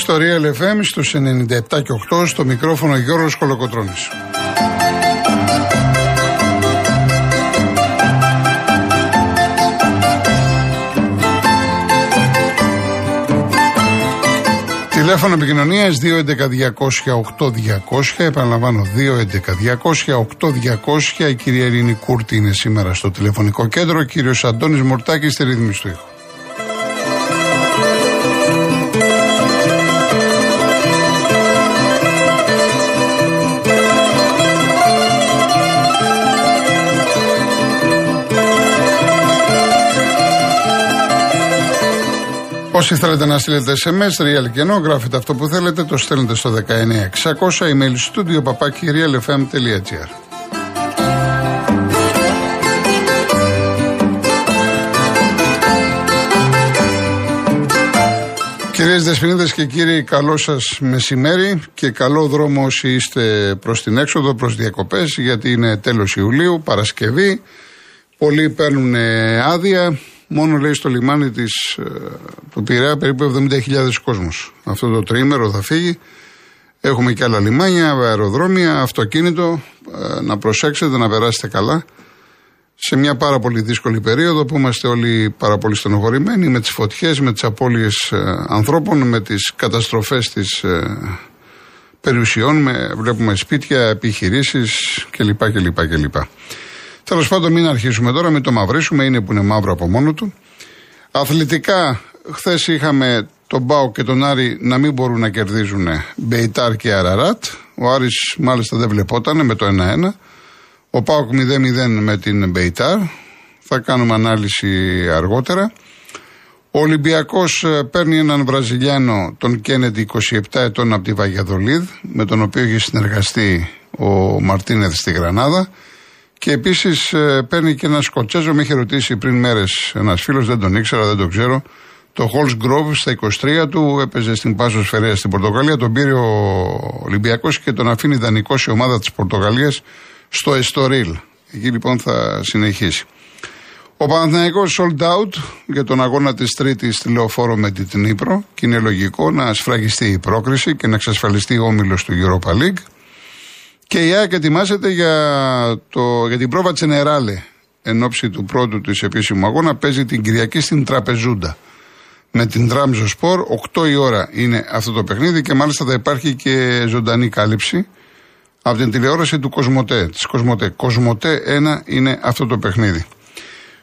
Είστε συντονισμένοι στο Real FM στους 97 και 8 στο μικρόφωνο Γιώργος Κολοκοτρώνης. Τηλέφωνο επικοινωνία 211-200-8200. Επαναλαμβάνω 211-200-8200. Η κυρία Ειρήνη Κούρτη είναι σήμερα στο τηλεφωνικό κέντρο. Ο κύριος Αντώνης Μορτάκης στη ρύθμιση του ήχου. Όσοι θέλετε να στείλετε SMS, real και ενώ γράφετε αυτό που θέλετε, το στέλνετε στο 19600 email studio papaki realfm.gr. Κυρίες Δεσποινίδες και κύριοι, καλό σας μεσημέρι και καλό δρόμο όσοι είστε προς την έξοδο, προς διακοπές, γιατί είναι τέλος Ιουλίου, Παρασκευή. Πολλοί παίρνουν άδεια, Μόνο λέει στο λιμάνι της, ε, του Πειραιά περίπου 70.000 κόσμος. Αυτό το τρίμερο θα φύγει. Έχουμε και άλλα λιμάνια, αεροδρόμια, αυτοκίνητο. Ε, να προσέξετε, να περάσετε καλά. Σε μια πάρα πολύ δύσκολη περίοδο που είμαστε όλοι πάρα πολύ στενοχωρημένοι με τις φωτιές, με τις απώλειες ε, ανθρώπων, με τις καταστροφές της περιουσιών, με, βλέπουμε σπίτια, επιχειρήσεις κλπ. κλπ, κλπ. Τέλος πάντων, μην αρχίσουμε τώρα, μην το μαυρίσουμε, είναι που είναι μαύρο από μόνο του. Αθλητικά, χθες είχαμε τον Μπάου και τον Άρη να μην μπορούν να κερδίζουν Μπεϊτάρ και Αραράτ. Ο Άρης μάλιστα δεν βλεπόταν με το 1-1. Ο Πάουκ 0-0 με την Μπεϊτάρ. Θα κάνουμε ανάλυση αργότερα. Ο Ολυμπιακός ε, παίρνει έναν Βραζιλιάνο, τον Κέννεντι, 27 ετών από τη Βαγιαδολίδ, με τον οποίο έχει συνεργαστεί ο Μαρτίνεθ στη Γρανάδα. Και επίσης ε, παίρνει και ένα Σκοτσέζο, με είχε ρωτήσει πριν μέρες ένας φίλος, δεν τον ήξερα, δεν τον ξέρω. Το Holz Grove στα 23 του έπαιζε στην Πάσος Φερέας στην Πορτογαλία. Τον πήρε ο Ολυμπιακός και τον αφήνει δανεικός η ομάδα της Πορτογαλίας στο Εστορίλ. Εκεί λοιπόν θα συνεχίσει. Ο Παναθηναϊκός sold out για τον αγώνα της Τρίτης στη Λεωφόρο με την Νύπρο και είναι λογικό να σφραγιστεί η πρόκριση και να εξασφαλιστεί ο όμιλος του Europa League. Και η ΑΕΚ ετοιμάζεται για, το, για την πρόβα της Ενεράλε εν ώψη του πρώτου τη επίσημου αγώνα. Παίζει την Κυριακή στην Τραπεζούντα με την Τραμζο Σπορ. 8 η ώρα είναι αυτό το παιχνίδι και μάλιστα θα υπάρχει και ζωντανή κάλυψη από την τηλεόραση του Κοσμοτέ. Της Κοσμοτέ. Κοσμοτέ 1 είναι αυτό το παιχνίδι.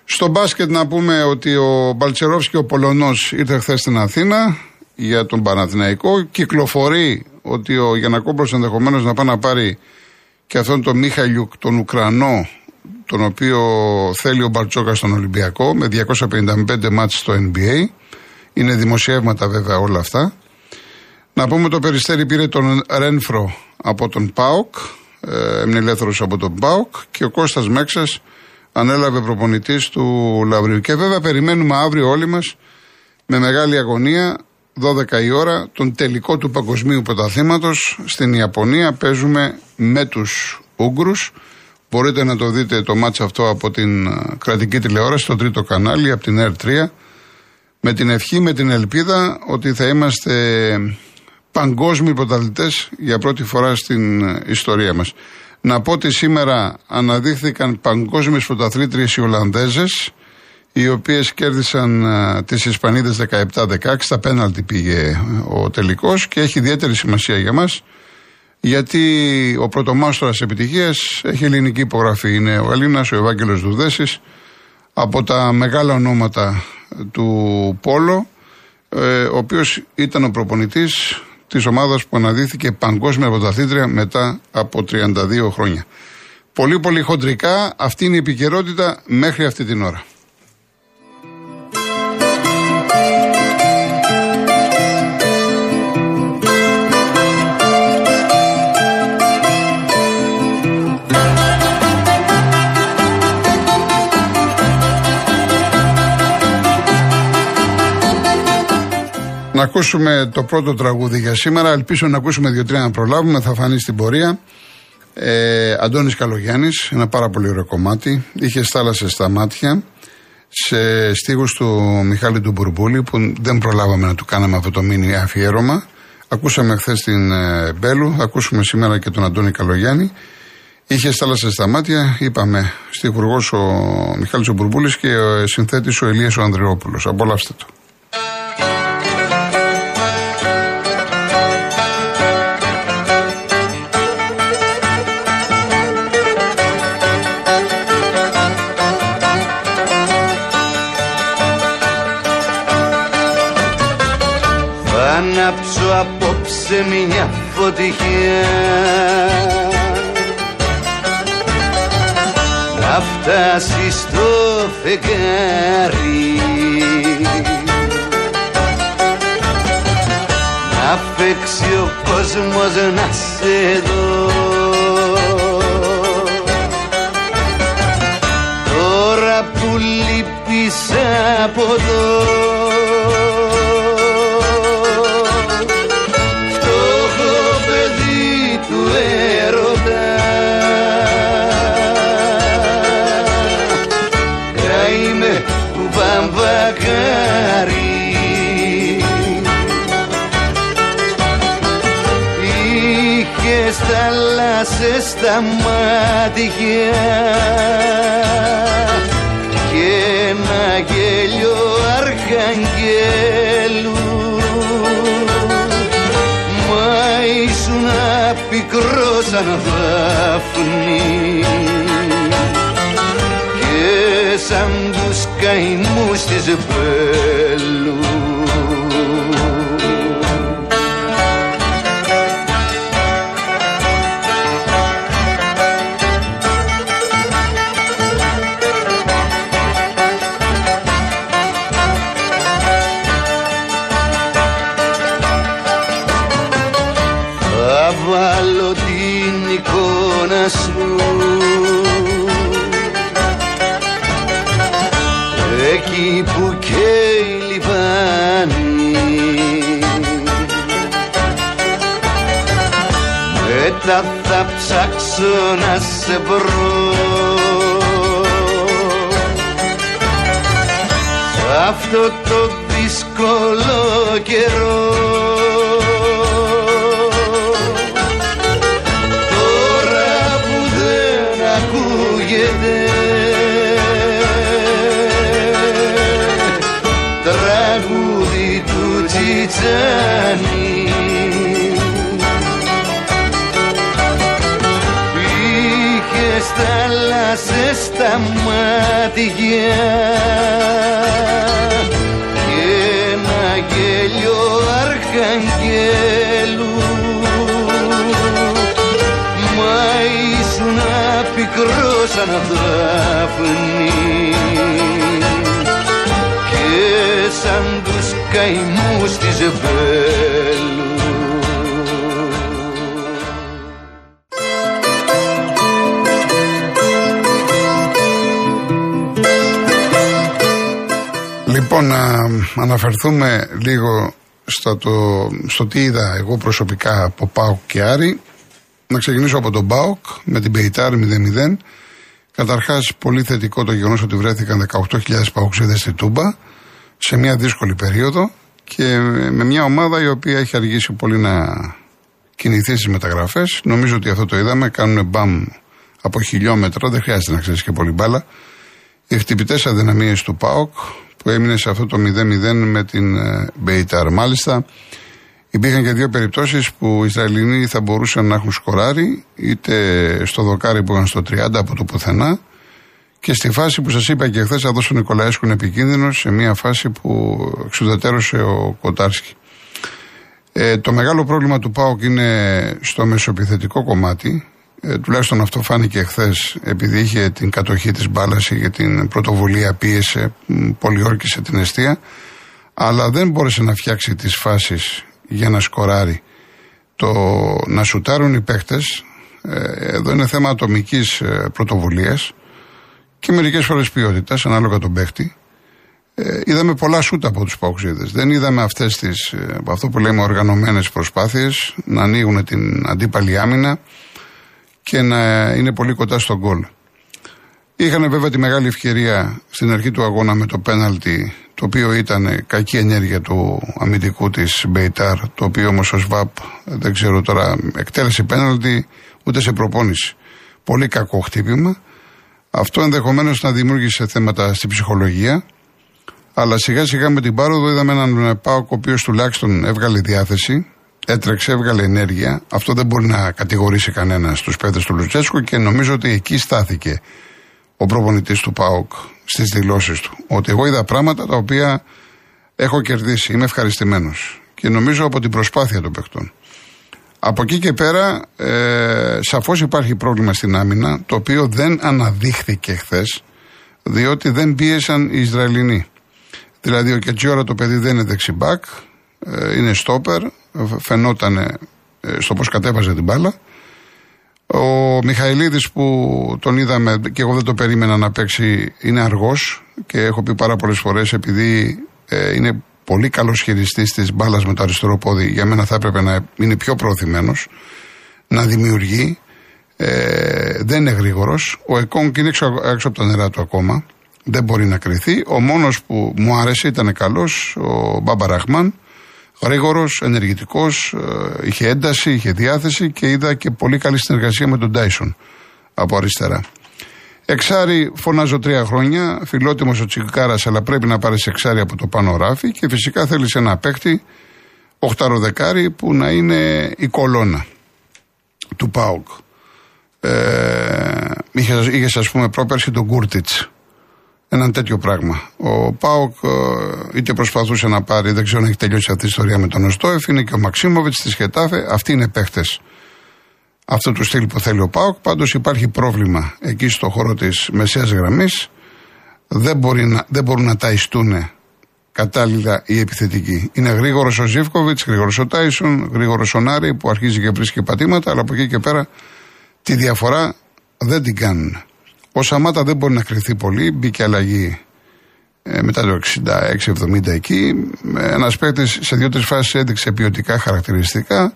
Στο μπάσκετ να πούμε ότι ο Μπαλτσερόφσκι ο Πολωνός ήρθε χθες στην Αθήνα για τον Παναθηναϊκό. Κυκλοφορεί ότι ο Γιανακόπουλος ενδεχομένως να πάει να πάρει και αυτόν τον Μίχαλιουκ, τον Ουκρανό, τον οποίο θέλει ο Μπαρτσόκα στον Ολυμπιακό, με 255 μάτς στο NBA. Είναι δημοσιεύματα βέβαια όλα αυτά. Να πούμε το Περιστέρι πήρε τον Ρένφρο από τον ΠΑΟΚ, ε, έμεινε ελεύθερος από τον ΠΑΟΚ και ο Κώστας Μέξας ανέλαβε προπονητής του Λαβρίου. Και βέβαια περιμένουμε αύριο όλοι μας με μεγάλη αγωνία 12 η ώρα, τον τελικό του παγκοσμίου πρωταθλήματος στην Ιαπωνία. Παίζουμε με τους Ούγγρους. Μπορείτε να το δείτε το μάτς αυτό από την ε, κρατική τηλεόραση, στο τρίτο κανάλι, από την R3. Με την ευχή, με την ελπίδα ότι θα είμαστε παγκόσμιοι πρωταθλητές για πρώτη φορά στην ε, ιστορία μας. Να πω ότι σήμερα αναδείχθηκαν παγκόσμιες πρωταθλήτριες οι Ολλανδέζες οι οποίες κέρδισαν τις Ισπανίδες 17-16. Στα πέναλτι πήγε ο τελικός και έχει ιδιαίτερη σημασία για μας. Γιατί ο πρωτομάστορας επιτυχίας έχει ελληνική υπογραφή. Είναι ο Έλληνα, ο Ευάγγελος Δουδέσης, από τα μεγάλα ονόματα του Πόλο, ε, ο οποίος ήταν ο προπονητής της ομάδας που αναδύθηκε παγκόσμια πρωταθλήτρια μετά από 32 χρόνια. Πολύ πολύ χοντρικά αυτή είναι η επικαιρότητα μέχρι αυτή την ώρα. Να ακούσουμε το πρώτο τραγούδι για σήμερα. Ελπίζω να ακούσουμε δύο-τρία να προλάβουμε. Θα φανεί στην πορεία. Ε, Αντώνης Καλογιάννης, ένα πάρα πολύ ωραίο κομμάτι. Είχε θάλασσε στα μάτια. σε στίχους του Μιχάλη του Μπουρμπούλη που δεν προλάβαμε να του κάναμε αυτό το μήνυ αφιέρωμα. Ακούσαμε χθες την ε, Μπέλου, ακούσουμε σήμερα και τον Αντώνη Καλογιάννη. Είχε στάλασε στα μάτια, είπαμε, στιχουργός ο Μιχάλης ο Μπουρμπούλης και ο συνθέτης ο Ηλίας ο Ανδρεόπουλος. Απολαύστε το. Απόψε μια φωτιά να φτάσει στο φεγγάρι να παίξει ο κόσμος να σε δω. Τώρα που λείπεις από εδώ θάλασσες στα μάτια. Και ένα γέλιο αρχαγγέλου. Μα ήσουν πικρό σαν δάφνη και σαν τους καημούς της Βέλου σε βρω. Σε αυτό το δύσκολο καιρό θάλασσες στα μάτια. Και ένα γέλιο αρχαγγέλου. Μα ήσουν πικρό σαν δάφνη. Και σαν τους καημούς της Βέλου Λοιπόν, να αναφερθούμε λίγο στο, το, στο τι είδα εγώ προσωπικά από ΠΑΟΚ και Άρη. Να ξεκινήσω από τον ΠΑΟΚ με την Πεϊτάρ 0-0. Καταρχάς, πολύ θετικό το γεγονός ότι βρέθηκαν 18.000 παοξίδες στη Τούμπα σε μια δύσκολη περίοδο και με μια ομάδα η οποία έχει αργήσει πολύ να κινηθεί στις μεταγραφές. Νομίζω ότι αυτό το είδαμε. Κάνουν μπαμ από χιλιόμετρα, δεν χρειάζεται να ξέρεις και πολύ μπάλα. Οι χτυπητές αδυναμίες του ΠΑΟΚ που έμεινε σε αυτό το 0-0 με την ε, Μπέιταρ. Μάλιστα, υπήρχαν και δύο περιπτώσεις που οι Ισραηλινοί θα μπορούσαν να έχουν σκοράρει, είτε στο δοκάρι που ήταν στο 30 από το πουθενά, και στη φάση που σας είπα και χθες, θα δώσω ο Νικολαέσκου επικίνδυνος σε μια φάση που εξουδετερώσε ο Κοτάρσκι. Ε, το μεγάλο πρόβλημα του ΠΑΟΚ είναι στο μεσοπιθετικό κομμάτι. Ε, τουλάχιστον αυτό φάνηκε χθες, επειδή είχε την κατοχή της μπάλας για την πρωτοβουλία, πίεσε, πολιόρκησε την αιστεία. Αλλά δεν μπόρεσε να φτιάξει τις φάσεις για να σκοράρει. Το να σουτάρουν οι παίχτες, ε, εδώ είναι θέμα ατομικής ε, πρωτοβουλίας και μερικές φορές ποιότητας, ανάλογα τον παίχτη. Ε, είδαμε πολλά σούτα από τους Παοξίδες. Δεν είδαμε αυτές τις, ε, αυτό που λέμε, οργανωμένες προσπάθειες να ανοίγουν την αντίπαλη άμυνα και να είναι πολύ κοντά στον γκολ. Είχαν βέβαια τη μεγάλη ευκαιρία στην αρχή του αγώνα με το πέναλτι, το οποίο ήταν κακή ενέργεια του αμυντικού της Μπεϊτάρ, το οποίο όμως ο ΣΒΑΠ δεν ξέρω τώρα, εκτέλεσε πέναλτι ούτε σε προπόνηση. Πολύ κακό χτύπημα. Αυτό ενδεχομένως να δημιούργησε θέματα στην ψυχολογία. Αλλά σιγά σιγά με την πάροδο είδαμε έναν Πάοκ ο οποίος τουλάχιστον έβγαλε διάθεση, έτρεξε, έβγαλε ενέργεια. Αυτό δεν μπορεί να κατηγορήσει κανένας στου παίδε του Λουτσέσκου και νομίζω ότι εκεί στάθηκε ο προπονητής του ΠΑΟΚ στις δηλώσεις του. Ότι εγώ είδα πράγματα τα οποία έχω κερδίσει. Είμαι ευχαριστημένος. Και νομίζω από την προσπάθεια των παιχτών. Από εκεί και πέρα, ε, σαφώς υπάρχει πρόβλημα στην άμυνα, το οποίο δεν αναδείχθηκε χθες, διότι δεν πίεσαν οι Ισραηλινοί. Δηλαδή, ο Κετζιόρα το παιδί δεν είναι δεξιμπάκ, ε, είναι στόπερ, φαινόταν ε, στο πώς κατέβαζε την μπάλα. Ο Μιχαηλίδης που τον είδαμε και εγώ δεν το περίμενα να παίξει είναι αργός και έχω πει πάρα πολλές φορές επειδή ε, είναι πολύ καλός χειριστής της μπάλας με το αριστερό πόδι για μένα θα έπρεπε να είναι πιο προωθημένος να δημιουργεί. Ε, δεν είναι γρήγορος. Ο Εκόνγκ είναι έξω, έξω από τα νερά του ακόμα. Δεν μπορεί να κρυθεί. Ο μόνος που μου άρεσε ήταν καλός ο Μπάμπα Ραχμάν γρήγορος, ενεργητικός, ε, είχε ένταση, είχε διάθεση και είδα και πολύ καλή συνεργασία με τον Τάισον από αριστερά. Εξάρι φωνάζω τρία χρόνια, φιλότιμος ο Τσιγκάρα, αλλά πρέπει να πάρεις εξάρι από το πάνω ράφι και φυσικά θέλεις ένα παίχτη, οχταροδεκάρι, που να είναι η κολόνα του ΠΑΟΚ. Ε, είχες, είχες, ας πούμε, πρόπερση τον Κούρτιτς έναν τέτοιο πράγμα. Ο Πάοκ ε, είτε προσπαθούσε να πάρει, δεν ξέρω αν έχει τελειώσει αυτή η ιστορία με τον Οστόεφ, είναι και ο Μαξίμοβιτς της Χετάφε. Αυτοί είναι παίχτες αυτού του στυλ που θέλει ο Πάοκ. Πάντως υπάρχει πρόβλημα εκεί στο χώρο της μεσαίας γραμμής. Δεν, δεν μπορούν να ταϊστούν κατάλληλα οι επιθετικοί. Είναι γρήγορος ο Ζήφκοβιτς, γρήγορος ο Τάισον, γρήγορος ο Νάρη που αρχίζει και βρίσκει πατήματα, αλλά από εκεί και πέρα τη διαφορά δεν την κάνουν. Ο Σαμάτα δεν μπορεί να κρυθεί πολύ, μπήκε αλλαγή ε, μετά το 66-70 εκεί. Ένας παίκτης σε δύο-τρεις φάσεις έδειξε ποιοτικά χαρακτηριστικά.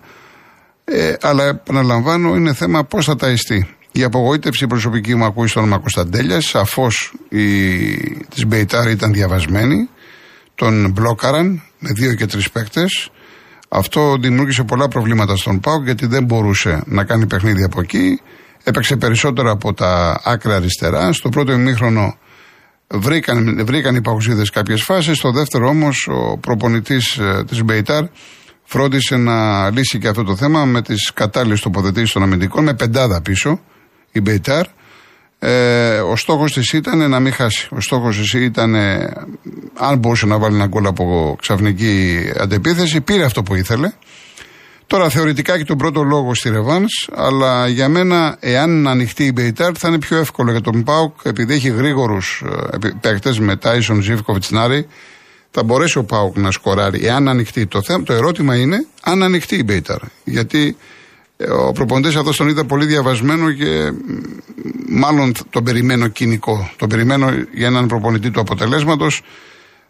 Ε, αλλά επαναλαμβάνω, είναι θέμα πώς θα ταϊστεί. Η απογοήτευση προσωπική μου ακούει στον όνομα Κωνσταντέλια. Σαφώς της Μπεϊτάρ ήταν διαβασμένη. Τον μπλόκαραν με δύο και τρεις παίκτες. Αυτό δημιούργησε πολλά προβλήματα στον Πάουκ γιατί δεν μπορούσε να κάνει παιχνίδι από εκεί. Έπαιξε περισσότερο από τα άκρα αριστερά. Στο πρώτο ημίχρονο βρήκαν, βρήκαν οι παγκοσίδε κάποιες φάσεις. Στο δεύτερο όμως ο προπονητής ε, της Μπεϊτάρ φρόντισε να λύσει και αυτό το θέμα με τις κατάλληλες τοποθετήσεις των αμυντικών, με πεντάδα πίσω η Μπεϊτάρ. Ε, ο στόχος της ήταν να μην χάσει. Ο στόχος της ήταν, αν μπορούσε να βάλει ένα γκολ από ξαφνική αντεπίθεση, πήρε αυτό που ήθελε. Τώρα θεωρητικά έχει τον πρώτο λόγο στη ρεβάνς, αλλά για μένα, εάν ανοιχτεί η Μπεϊτάρ, θα είναι πιο εύκολο για τον ΠΑΟΚ, επειδή έχει γρήγορους ε, παίκτες με Τάισον, Ζίβκοβιτς, Νάρη, θα μπορέσει ο ΠΑΟΚ να σκοράρει εάν ανοιχτεί. Το, θέμα, το ερώτημα είναι αν ανοιχτεί η Μπεϊτάρ. Γιατί ε, ο προπονητής αυτός τον είδα πολύ διαβασμένο και μάλλον τον περιμένω κοινικό. Τον περιμένω για έναν προπονητή του αποτελέσματος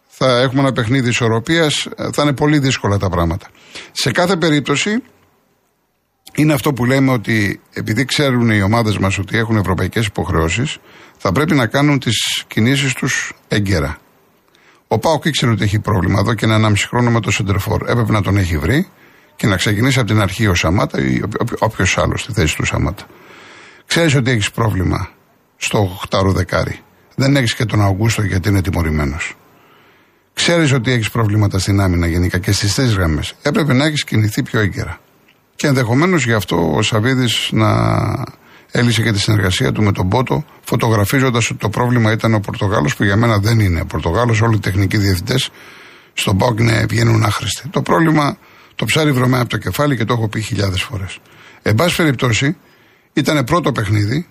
θα έχουμε ένα παιχνίδι ισορροπίας, θα είναι πολύ δύσκολα τα πράγματα. Σε κάθε περίπτωση, είναι αυτό που λέμε ότι επειδή ξέρουν οι ομάδες μας ότι έχουν ευρωπαϊκές υποχρεώσεις, θα πρέπει να κάνουν τις κινήσεις τους έγκαιρα. Ο Πάοκ ήξερε ότι έχει πρόβλημα εδώ και ένα χρόνο με το Σεντερφόρ. Έπρεπε να τον έχει βρει και να ξεκινήσει από την αρχή ο Σαμάτα ή όποιος άλλος στη θέση του Σαμάτα. Ξέρεις ότι έχεις πρόβλημα στο 8 δεκάρι. Δεν έχεις και τον Αυγούστο γιατί είναι τιμωρημένος. Ξέρεις ότι έχεις προβλήματα στην άμυνα γενικά και στις τρεις γραμμές. Έπρεπε να έχεις κινηθεί πιο έγκαιρα. Και ενδεχομένως γι' αυτό ο Σαββίδης να έλυσε και τη συνεργασία του με τον Πότο, φωτογραφίζοντας ότι το πρόβλημα ήταν ο Πορτογάλος, που για μένα δεν είναι. Ο Πορτογάλος, όλοι οι τεχνικοί διευθυντές στον Πάοκ ναι, βγαίνουν άχρηστοι. Το πρόβλημα το ψάρι βρωμάει από το κεφάλι και το έχω πει χιλιάδες φορές. Εν πάση περιπτώσει, ήταν πρώτο παιχνίδι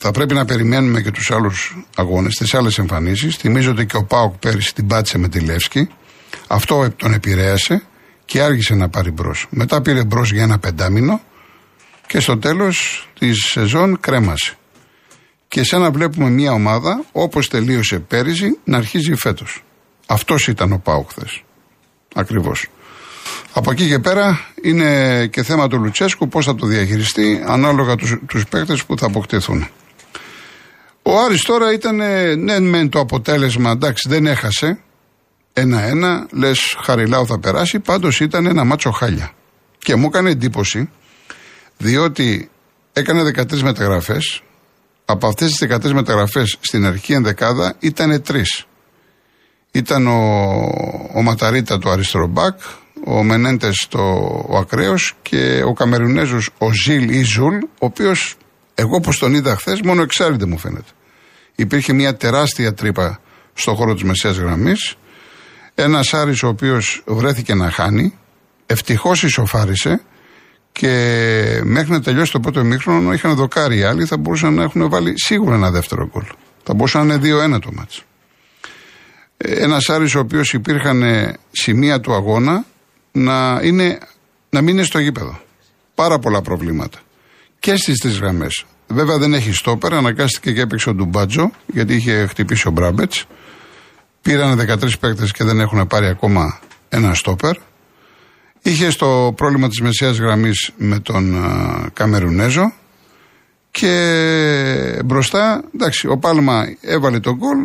θα πρέπει να περιμένουμε και τους άλλους αγώνες, τις άλλες εμφανίσεις. Θυμίζω ότι και ο Πάοκ πέρυσι την πάτησε με τη Λεύσκη. Αυτό τον επηρέασε και άργησε να πάρει μπρος. Μετά πήρε μπρος για ένα πεντάμινο και στο τέλος της σεζόν κρέμασε. Και σαν να βλέπουμε μια ομάδα, όπως τελείωσε πέρυσι, να αρχίζει φέτος. Αυτός ήταν ο Πάοκ χθες. Ακριβώς. Από εκεί και πέρα είναι και θέμα του Λουτσέσκου πώς θα το διαχειριστεί ανάλογα τους τους παίκτες που θα αποκτηθούν. Ο Άρης τώρα ήταν, ναι, μεν το αποτέλεσμα, εντάξει, δεν έχασε. Ένα-ένα, λες Χαριλάου θα περάσει, πάντως ήταν ένα μάτσο χάλια. Και μου έκανε εντύπωση, διότι έκανε 13 μεταγραφές. Από αυτές τις 13 μεταγραφές στην αρχή ενδεκάδα ήταν τρεις. Ήταν ο, ο Ματαρίτα το αριστερό μπακ, ο Μενέντες το ο ακραίος και ο Καμερουνέζος ο Ζιλ ή Ζουλ, ο οποίος εγώ όπως τον είδα χθες, μόνο εξάρι δε μου φαίνεται. Υπήρχε μια τεράστια τρύπα στον χώρο της μεσαίας γραμμής. Ένας Άρης ο οποίος βρέθηκε να χάνει. Ευτυχώς ισοφάρισε και μέχρι να τελειώσει το πρώτο ημίχρονο είχαν δοκάρι οι άλλοι. Θα μπορούσαν να έχουν βάλει σίγουρα ένα δεύτερο γκολ. Θα μπορούσαν να είναι 2-1 το μάτσο. Ένας Άρης ο οποίος υπήρχαν σημεία του αγώνα να, είναι, να μην είναι στο γήπεδο. Πάρα πολλά προβλήματα. Και στις τρεις γραμμές. Βέβαια δεν έχει στόπερ, αναγκάστηκε και έπαιξε ο Ντουμπάτζο, γιατί είχε χτυπήσει ο Μπράμπετς. Πήραν 13 παίκτες και δεν έχουν πάρει ακόμα ένα στόπερ. Είχε στο πρόβλημα της μεσαίας γραμμής με τον Καμερουνέζο. Και μπροστά, εντάξει, ο Πάλμα έβαλε τον γκολ.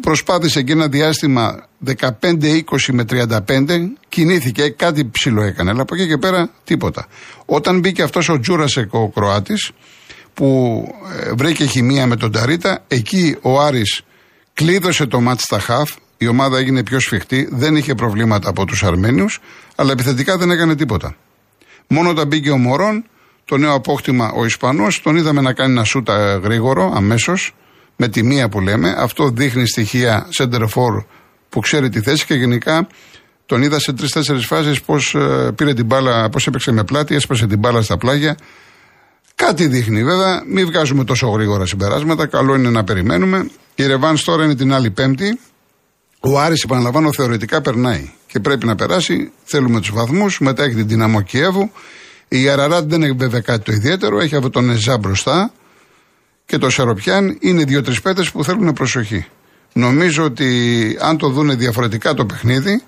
Προσπάθησε και ένα διάστημα 15-20 με 35, κινήθηκε, κάτι ψηλό έκανε, αλλά από εκεί και πέρα τίποτα. Όταν μπήκε αυτός ο Τζούρασεκ, ο Κροάτης, που ε, βρήκε χημεία με τον Ταρίτα, εκεί ο Άρης κλείδωσε το μάτς στα χαφ, η ομάδα έγινε πιο σφιχτή, δεν είχε προβλήματα από τους Αρμένιους, αλλά επιθετικά δεν έκανε τίποτα. Μόνο όταν μπήκε ο Μωρόν, το νέο απόκτημα ο Ισπανός, τον είδαμε να κάνει ένα σούτα γρήγορο, αμέσως, με τη μία που λέμε. Αυτό δείχνει στοιχεία center for που ξέρει τη θέση και γενικά τον είδα σε τρει-τέσσερι φάσεις πώς ε, πήρε την μπάλα, πώς έπαιξε με πλάτη, έσπασε την μπάλα στα πλάγια. Κάτι δείχνει βέβαια, μην βγάζουμε τόσο γρήγορα συμπεράσματα. Καλό είναι να περιμένουμε. Η Ρεβάν τώρα είναι την άλλη Πέμπτη. Ο Άρης, επαναλαμβάνω, θεωρητικά περνάει και πρέπει να περάσει. Θέλουμε τους βαθμούς. Μετά έχει την δυναμό Κιέβου. Η Αραράτ δεν έχει βέβαια κάτι το ιδιαίτερο. Έχει από τον Εζά μπροστά και το Σεροπιάν. Είναι δύο-τρεις πέτε που θέλουν προσοχή. Νομίζω ότι αν το δούνε διαφορετικά το παιχνίδι,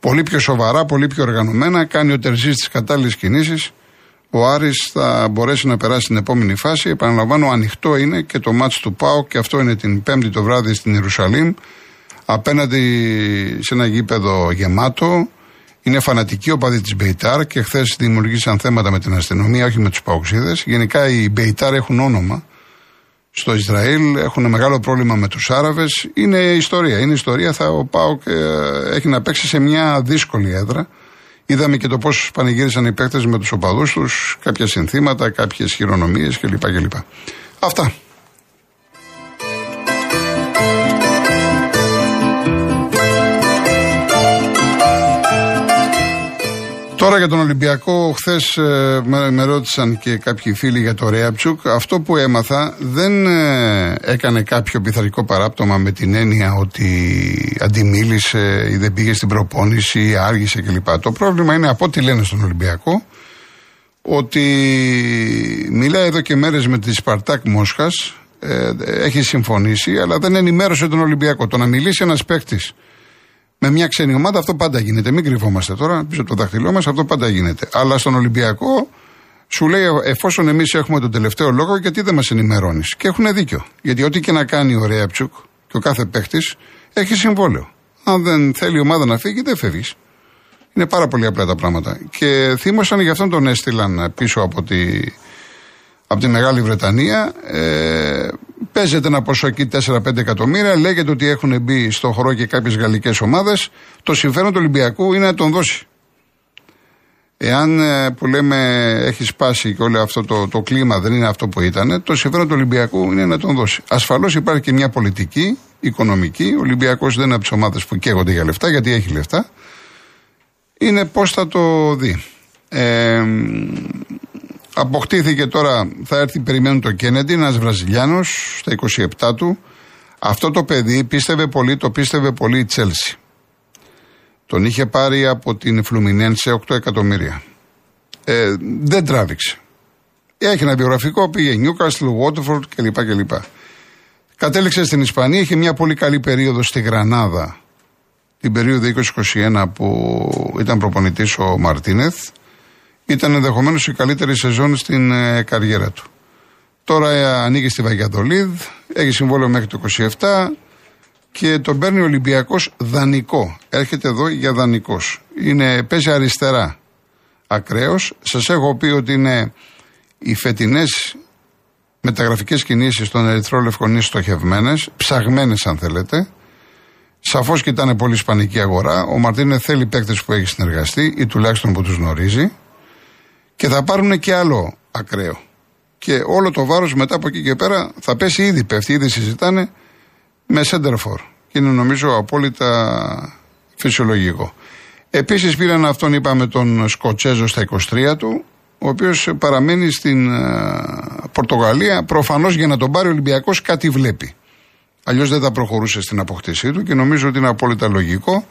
πολύ πιο σοβαρά, πολύ πιο οργανωμένα, κάνει ο Τερζής τις κατάλληλες κινήσεις, ο Άρης θα μπορέσει να περάσει στην επόμενη φάση. Επαναλαμβάνω, ανοιχτό είναι και το μάτς του ΠΑΟ και αυτό είναι την Πέμπτη το βράδυ στην Ιερουσαλήμ. Απέναντι σε ένα γήπεδο γεμάτο. Είναι φανατική οπαδή της Μπεϊτάρ και χθες δημιουργήσαν θέματα με την αστυνομία, όχι με τους Παοξίδες. Γενικά οι Μπεϊτάρ έχουν όνομα στο Ισραήλ, έχουν μεγάλο πρόβλημα με τους Άραβες. Είναι ιστορία. Είναι ιστορία. Θα, ο Πάοκ ε, έχει να παίξει σε μια δύσκολη έδρα. Είδαμε και το πώς πανηγύρισαν οι παίκτες με τους οπαδούς τους, κάποια συνθήματα, κάποιες χειρονομίες κλπ. κλπ. Αυτά. Τώρα για τον Ολυμπιακό, χθες ε, με, με, ρώτησαν και κάποιοι φίλοι για το Ρέαπτσουκ. Αυτό που έμαθα δεν ε, έκανε κάποιο πειθαρχικό παράπτωμα με την έννοια ότι αντιμίλησε ή δεν πήγε στην προπόνηση ή άργησε κλπ. Το πρόβλημα είναι από ό,τι λένε στον Ολυμπιακό ότι μιλάει εδώ και μέρες με τη Σπαρτάκ Μόσχας, ε, έχει συμφωνήσει, αλλά δεν ενημέρωσε τον Ολυμπιακό. Το να μιλήσει ένας παίκτης με μια ξένη ομάδα αυτό πάντα γίνεται. Μην κρυβόμαστε τώρα πίσω από το δάχτυλό μας, αυτό πάντα γίνεται. Αλλά στον Ολυμπιακό σου λέει εφόσον εμείς έχουμε τον τελευταίο λόγο, γιατί δεν μας ενημερώνεις; Και έχουν δίκιο. Γιατί ό,τι και να κάνει ο Ρέαπτσουκ και ο κάθε παίχτη έχει συμβόλαιο. Αν δεν θέλει η ομάδα να φύγει, δεν φεύγεις. Είναι πάρα πολύ απλά τα πράγματα. Και θύμωσαν γι' αυτόν τον έστειλαν πίσω από τη, από τη Μεγάλη Βρετανία. Ε, παίζεται ένα ποσό εκεί 4-5 εκατομμύρια. Λέγεται ότι έχουν μπει στο χώρο και κάποιες γαλλικές ομάδες. Το συμφέρον του Ολυμπιακού είναι να τον δώσει. Εάν ε, που λέμε έχει σπάσει και όλο αυτό το, το κλίμα δεν είναι αυτό που ήταν, το συμφέρον του Ολυμπιακού είναι να τον δώσει. Ασφαλώς υπάρχει και μια πολιτική, οικονομική. Ο Ολυμπιακός δεν είναι από τις ομάδες που καίγονται για λεφτά, γιατί έχει λεφτά. Είναι πώς θα το δει. Ε, Αποκτήθηκε τώρα, θα έρθει, περιμένουν το Κέννεντι, ένας Βραζιλιάνος στα 27 του. Αυτό το παιδί πίστευε πολύ, το πίστευε πολύ η Τσέλσι. Τον είχε πάρει από την σε 8 εκατομμύρια. Ε, δεν τράβηξε. Έχει ένα βιογραφικό, πήγε Νιούκαστλ, Βότεφορντ κλπ. κλπ. Κατέληξε στην Ισπανία, είχε μια πολύ καλή περίοδο στη Γρανάδα την περίοδο 2021 που ήταν προπονητής ο Μαρτίνεθ ήταν ενδεχομένως η καλύτερη σεζόν στην ε, καριέρα του. Τώρα ε, ανοίγει στη Βαγιατολίδ, έχει συμβόλαιο μέχρι το 27 και τον παίρνει ο Ολυμπιακός δανεικό. Έρχεται εδώ για δανεικός. Παίζει αριστερά. Ακραίος. Σας έχω πει ότι είναι οι φετινές μεταγραφικές κινήσεις των Ερυθρών Λευκονή στοχευμένες, ψαγμένες αν θέλετε. Σαφώς και ήταν πολύ σπανική αγορά. Ο Μαρτίνε θέλει παίκτες που έχει συνεργαστεί ή τουλάχιστον που τους γνωρίζει. Και θα πάρουν και άλλο ακραίο. Και όλο το βάρος μετά από εκεί και πέρα θα πέσει ήδη, πέφτει, ήδη συζητάνε με σέντερφορ. Και είναι νομίζω απόλυτα φυσιολογικό. Επίσης πήραν αυτόν, είπαμε, τον Σκοτσέζο στα 23 του, ο οποίος παραμένει στην ε, Πορτογαλία. Προφανώς για να τον πάρει ο Ολυμπιακός κάτι βλέπει. Αλλιώς δεν θα προχωρούσε στην αποκτήσή του και νομίζω ότι είναι απόλυτα λογικό.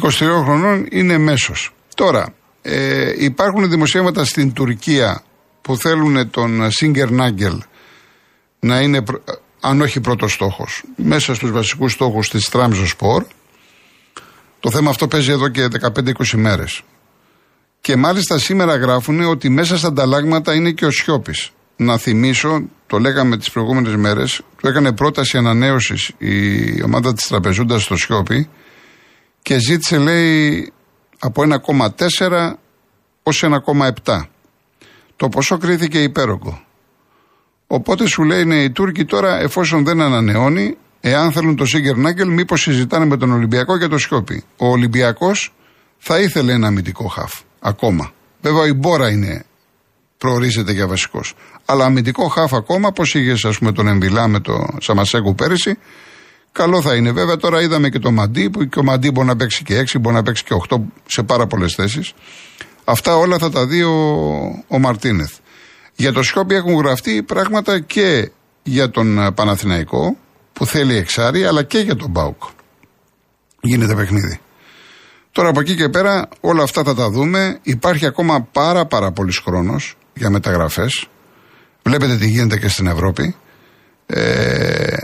23 χρονών είναι μέσος. Τώρα, ε, υπάρχουν δημοσιεύματα στην Τουρκία που θέλουν τον Σίγκερ Νάγκελ να είναι, αν όχι πρώτος στόχος, μέσα στους βασικούς στόχους της Τραμζο Σπορ. Το θέμα αυτό παίζει εδώ και 15-20 μέρες. Και μάλιστα σήμερα γράφουν ότι μέσα στα ανταλλάγματα είναι και ο Σιώπης. Να θυμίσω, το λέγαμε τις προηγούμενες μέρες, του έκανε πρόταση ανανέωσης η ομάδα της Τραπεζούντας στο Σιώπη και ζήτησε, λέει, από 1,4 ως 1,7. Το ποσό κρίθηκε υπέρογκο. Οπότε σου λέει ναι, οι Τούρκοι τώρα, εφόσον δεν ανανεώνει, εάν θέλουν το Σίγκερ Νάγκελ, μήπως συζητάνε με τον Ολυμπιακό για το Σιώπη. Ο Ολυμπιακός θα ήθελε ένα αμυντικό χαφ. Ακόμα. Βέβαια η Μπόρα είναι, προορίζεται για βασικός. Αλλά αμυντικό χαφ ακόμα, πώς είχες ας πούμε τον Εμβιλά με το Σαμασέκου πέρυσι, καλό θα είναι. Βέβαια τώρα είδαμε και το Μαντί, που και ο Μαντί μπορεί να παίξει και 6, μπορεί να παίξει και 8 σε πάρα πολλές θέσεις. Αυτά όλα θα τα δει ο, ο Μαρτίνεθ. Για το Σκόπι έχουν γραφτεί πράγματα και για τον Παναθηναϊκό που θέλει εξάρι, αλλά και για τον Μπάουκ. Γίνεται παιχνίδι. Τώρα από εκεί και πέρα όλα αυτά θα τα δούμε. Υπάρχει ακόμα πάρα πάρα πολύς χρόνος για μεταγραφές. Βλέπετε τι γίνεται και στην Ευρώπη. Ε,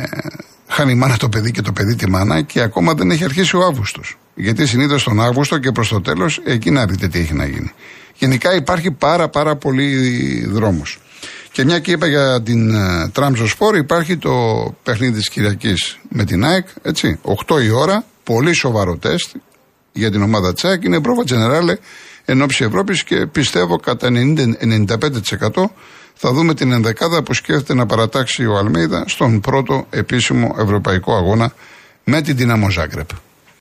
χάνει η μάνα το παιδί και το παιδί τη μάνα και ακόμα δεν έχει αρχίσει ο Αύγουστος. Γιατί συνήθως τον Αύγουστο και προς το τέλος εκεί να δείτε τι έχει να γίνει. Γενικά υπάρχει πάρα πάρα πολύ δρόμο. Και μια και είπα για την uh, Τραμζο Σπόρ, υπάρχει το παιχνίδι της Κυριακής με την ΑΕΚ, έτσι, 8 η ώρα, πολύ σοβαρό τεστ για την ομάδα Τσάκ, είναι πρόβα τζενεράλε εν ώψη Ευρώπης και πιστεύω κατά 90-95% θα δούμε την ενδεκάδα που σκέφτεται να παρατάξει ο Αλμίδα στον πρώτο επίσημο ευρωπαϊκό αγώνα με την Δυναμό Ζάγκρεπ.